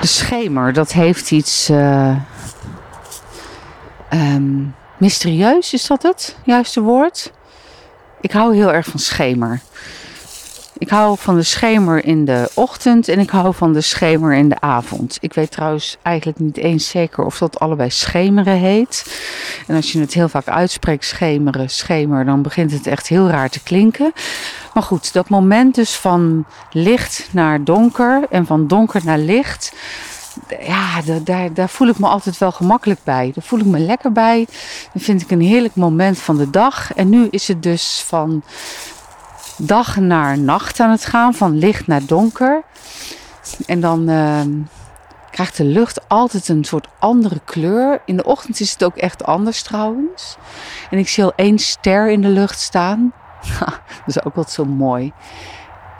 De schemer, dat heeft iets uh, um, mysterieus, is dat het juiste woord? Ik hou heel erg van schemer. Ik hou van de schemer in de ochtend en ik hou van de schemer in de avond. Ik weet trouwens eigenlijk niet eens zeker of dat allebei schemeren heet. En als je het heel vaak uitspreekt, schemeren, schemer, dan begint het echt heel raar te klinken. Maar goed, dat moment dus van licht naar donker en van donker naar licht. Ja, daar, daar voel ik me altijd wel gemakkelijk bij. Daar voel ik me lekker bij. Dan vind ik een heerlijk moment van de dag. En nu is het dus van dag naar nacht aan het gaan, van licht naar donker. En dan uh, krijgt de lucht altijd een soort andere kleur. In de ochtend is het ook echt anders trouwens. En ik zie al één ster in de lucht staan. dat is ook wat zo mooi.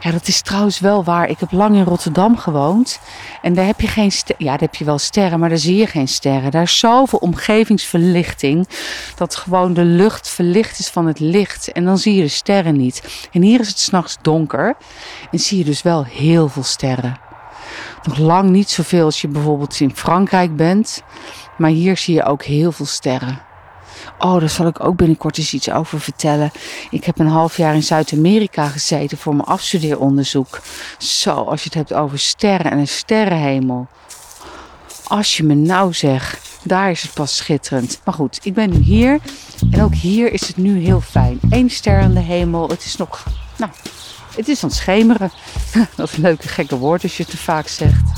Ja, dat is trouwens wel waar. Ik heb lang in Rotterdam gewoond. En daar heb je geen sterren. Ja, daar heb je wel sterren, maar daar zie je geen sterren. Daar is zoveel omgevingsverlichting. Dat gewoon de lucht verlicht is van het licht. En dan zie je de sterren niet. En hier is het s'nachts donker. En zie je dus wel heel veel sterren. Nog lang niet zoveel als je bijvoorbeeld in Frankrijk bent. Maar hier zie je ook heel veel sterren. Oh, daar zal ik ook binnenkort eens iets over vertellen. Ik heb een half jaar in Zuid-Amerika gezeten voor mijn afstudeeronderzoek. Zo, als je het hebt over sterren en een sterrenhemel. Als je me nou zegt, daar is het pas schitterend. Maar goed, ik ben nu hier. En ook hier is het nu heel fijn. Eén ster aan de hemel. Het is nog, nou, het is aan het schemeren. Dat is een leuke gekke woord als je het te vaak zegt.